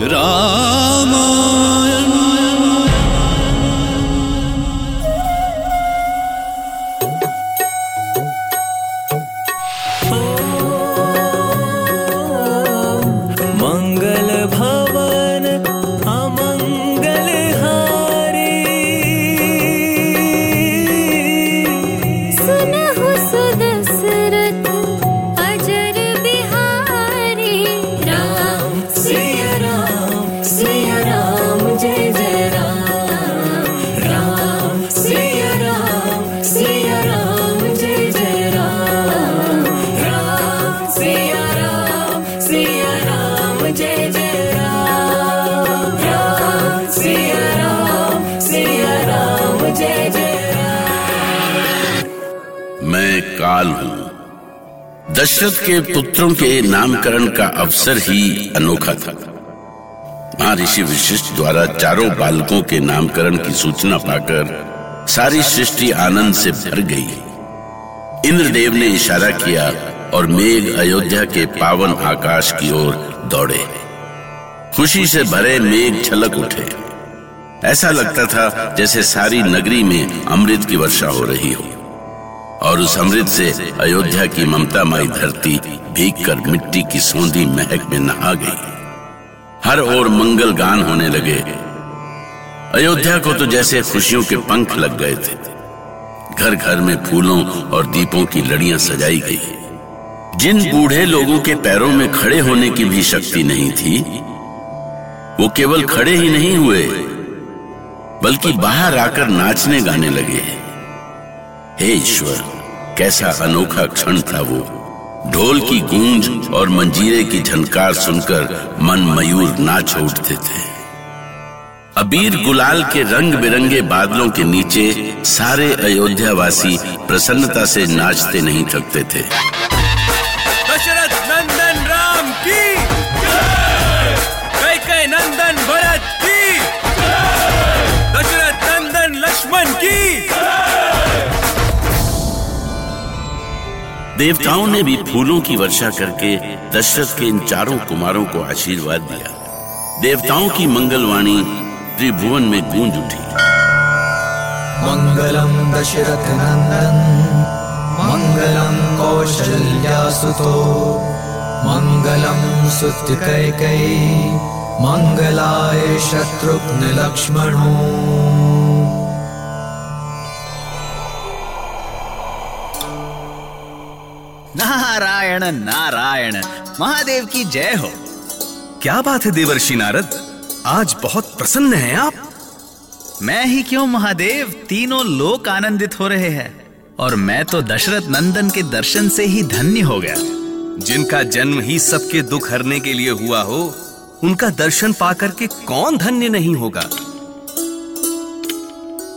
Rama. मैं काल हूँ। दशरथ के पुत्रों के नामकरण का अवसर ही अनोखा था। महर्षि विशिष्ट द्वारा चारों बालकों के नामकरण की सूचना पाकर सारी सृष्टि आनंद से भर गई। इंद्रदेव ने इशारा किया और मेघ अयोध्या के पावन आकाश की ओर दौड़े। खुशी से भरे मेघ छलक उठे। ऐसा लगता था जैसे सारी नगरी में अमृत की वर्षा हो रही हो। और उस अमृत से अयोध्या की ममता माई धरती भीग कर मिट्टी की सौंधी महक में नहा गई। हर ओर मंगल गान होने लगे। अयोध्या को तो जैसे खुशियों के पंख लग गए थे। घर घर में फूलों और दीपों की लड़ियाँ सजाई गई। जिन बूढ़े लोगों के पैरों में खड़े होने की भी शक्ति नहीं थी, वो केवल खड़े ही नहीं हुए, बल्कि बाहर आकर नाचने गाने लगे। हे ईश्वर, कैसा अनोखा क्षण था वो। ढोल की गूंज और मंजीरे की झनकार सुनकर मन मयूर नाच उठते थे। अबीर गुलाल के रंग बिरंगे बादलों के नीचे सारे अयोध्यावासी प्रसन्नता से नाचते नहीं थकते थे। देवताओं ने भी फूलों की वर्षा करके दशरथ के इन चारों कुमारों को आशीर्वाद दिया। देवताओं की मंगलवाणी त्रिभुवन में गूंज उठी। मङ्गलं दशरथनन्दन मङ्गलं कौशल्यासुतो मङ्गलं सुत्यकैकयी मङ्गलाय शत्रुघ्नलक्ष्मणो। नारायण नारायण। महादेव की जय हो। क्या बात है देवर्षि नारद? आज बहुत प्रसन्न हैं आप। मैं ही क्यों महादेव? तीनों लोक आनंदित हो रहे हैं। और मैं तो दशरथ नंदन के दर्शन से ही धन्य हो गया। जिनका जन्म ही सबके दुख हरने के लिए हुआ हो उनका दर्शन पाकर के कौन धन्य नहीं होगा?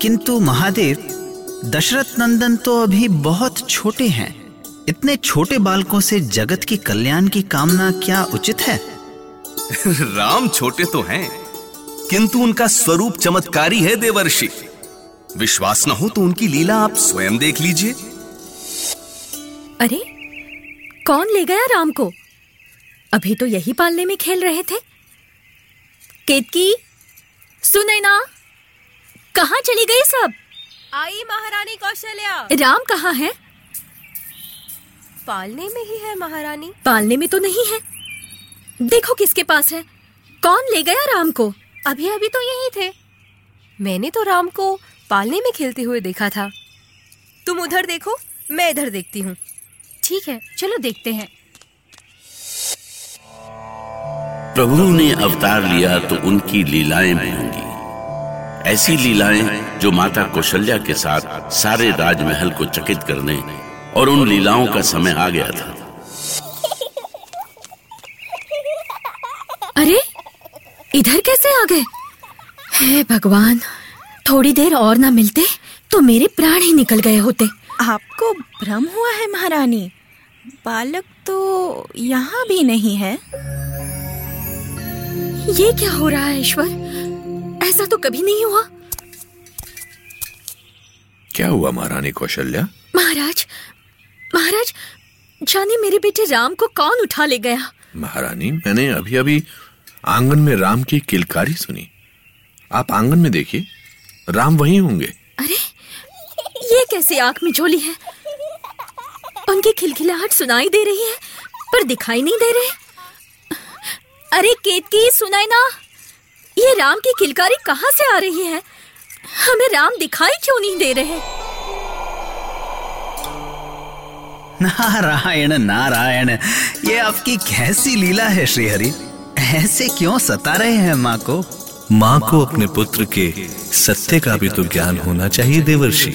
किंतु महादेव दशरथ नंदन तो अभी बहुत छोटे हैं। इतने छोटे बालकों से जगत की कल्याण की कामना क्या उचित है? राम छोटे तो हैं किंतु उनका स्वरूप चमत्कारी है देवर्षि। विश्वास न हो तो उनकी लीला आप स्वयं देख लीजिए। अरे कौन ले गया राम को? अभी तो यही पालने में खेल रहे थे। केतकी सुने ना? कहाँ चली गई सब? आई महारानी कौशल्या। राम कहाँ है? पालने में ही है महारानी। पालने में तो नहीं है। देखो किसके पास है। कौन ले गया राम को? अभी अभी तो यही थे। मैंने तो राम को पालने में खेलते हुए देखा था। तुम उधर देखो मैं इधर देखती हूँ। ठीक है चलो देखते हैं। प्रभु ने अवतार लिया तो उनकी लीलाएँ भी होंगी। ऐसी लीलाएँ जो माता कौशल्या के साथ सारे राजमहल को चकित करने और उन लीलाओं का समय आ गया था। अरे इधर कैसे आ गए? हे भगवान थोड़ी देर और ना मिलते तो मेरे प्राण ही निकल गए होते। आपको भ्रम हुआ है महारानी। बालक तो यहाँ भी नहीं है। ये क्या हो रहा है ईश्वर? ऐसा तो कभी नहीं हुआ। क्या हुआ महारानी कौशल्या? महाराज महाराज जाने मेरे बेटे राम को कौन उठा ले गया? महारानी मैंने अभी अभी आँगन में राम की किलकारी सुनी। आप आँगन में देखिए राम वहीं होंगे। अरे ये कैसी आँख में झोली है? उनकी खिलखिलाहट सुनाई दे रही है पर दिखाई नहीं दे रहे। अरे केतकी सुनाई ना। ये राम की किलकारी कहाँ से आ रही है? हमें राम दिखाई क्यों नहीं दे रहे? नारायण नारायण। ये आपकी कैसी लीला है श्रीहरि? ऐसे क्यों सता रहे हैं माँ को? माँ को अपने पुत्र के सत्य का भी तो ज्ञान होना चाहिए देवर्षि।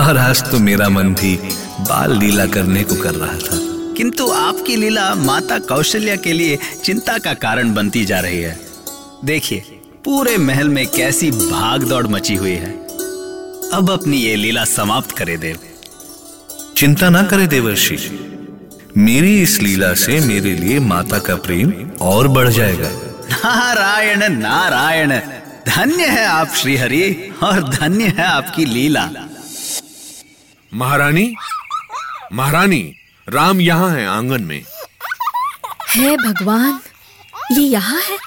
और आज तो मेरा मन भी बाल लीला करने को कर रहा था। किंतु आपकी लीला माता कौशल्या के लिए चिंता का कारण बनती जा रही है। देखिए पूरे महल में कैसी भाग दौड़ मची हुई है। अब अपनी ये लीला समाप्त करे देव। चिंता ना करे देवर्षि। मेरी इस लीला से मेरे लिए माता का प्रेम और बढ़ जाएगा। नारायण नारायण धन्य है आप श्रीहरि और धन्य है आपकी लीला। महारानी महारानी राम यहाँ है आँगन में। है भगवान ये यहाँ है?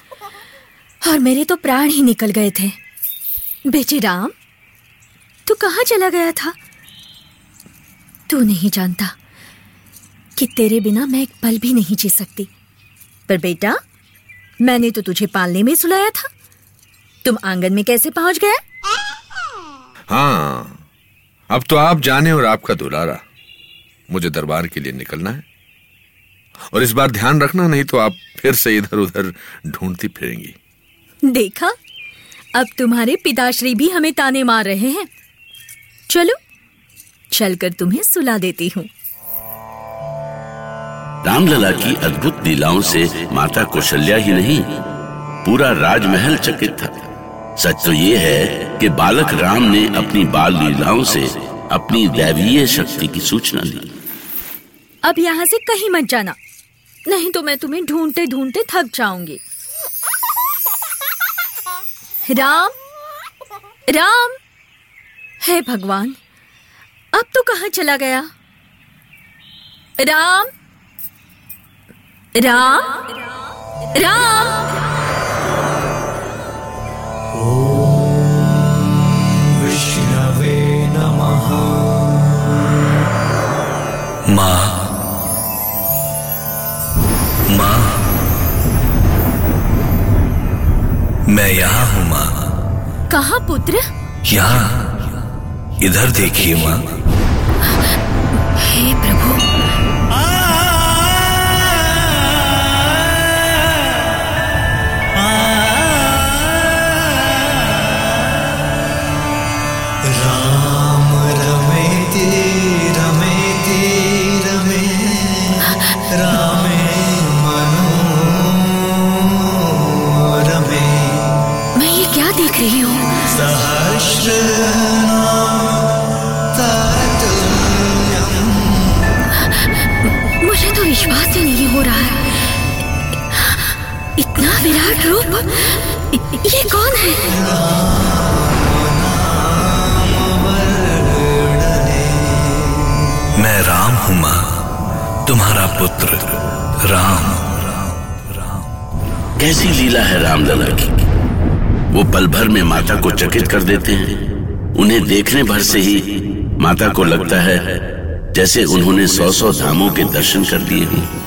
और मेरे तो प्राण ही निकल गए थे। बेटे राम तू कहाँ चला गया था? तू नहीं जानता कि तेरे बिना मैं एक पल भी नहीं जी सकती। पर बेटा मैंने तो तुझे पालने में सुलाया था। तुम आँगन में कैसे पहुँच गया हाँ अब तो आप जाने और आपका दुलारा। मुझे दरबार के लिए निकलना है। और इस बार ध्यान रखना नहीं तो आप फिर से इधर उधर ढूंढती फिरेंगी। देखा अब तुम्हारे पिताश्री भी हमें ताने मार रहे हैं। चलो चलकर तुम्हें सुला देती हूँ। रामलला की अद्भुत लीलाओं से माता कौशल्या ही नहीं पूरा राजमहल चकित था। सच तो ये है कि बालक राम ने अपनी बाल लीलाओं से अपनी दैवीय शक्ति की सूचना दी। अब यहाँ से कहीं मत जाना नहीं तो मैं तुम्हें ढूंढते ढूंढते थक जाऊँगी। राम राम हे भगवान। अब तो कहाँ चला गया? राम? राम? राम? विष्णवे नमः। माँ। माँ। मैं यहाँ हूँ माँ। कहा पुत्र? यहाँ। इधर देखिए माँ। हे प्रभु। राम रमेति रमेति रमे रामे। मनोरमे मैं ये क्या देख रही हूँ? सहस्रनाम इतना विराट रूप? ये कौन है? मैं राम हूँ, माँ। तुम्हारा पुत्र राम। कैसी लीला है रामलला की? वो पल भर में माता को चकित कर देते हैं। उन्हें देखने भर से ही माता को लगता है जैसे उन्होंने सौ सौ धामों के दर्शन कर लिए हों।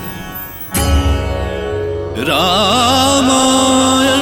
रामायण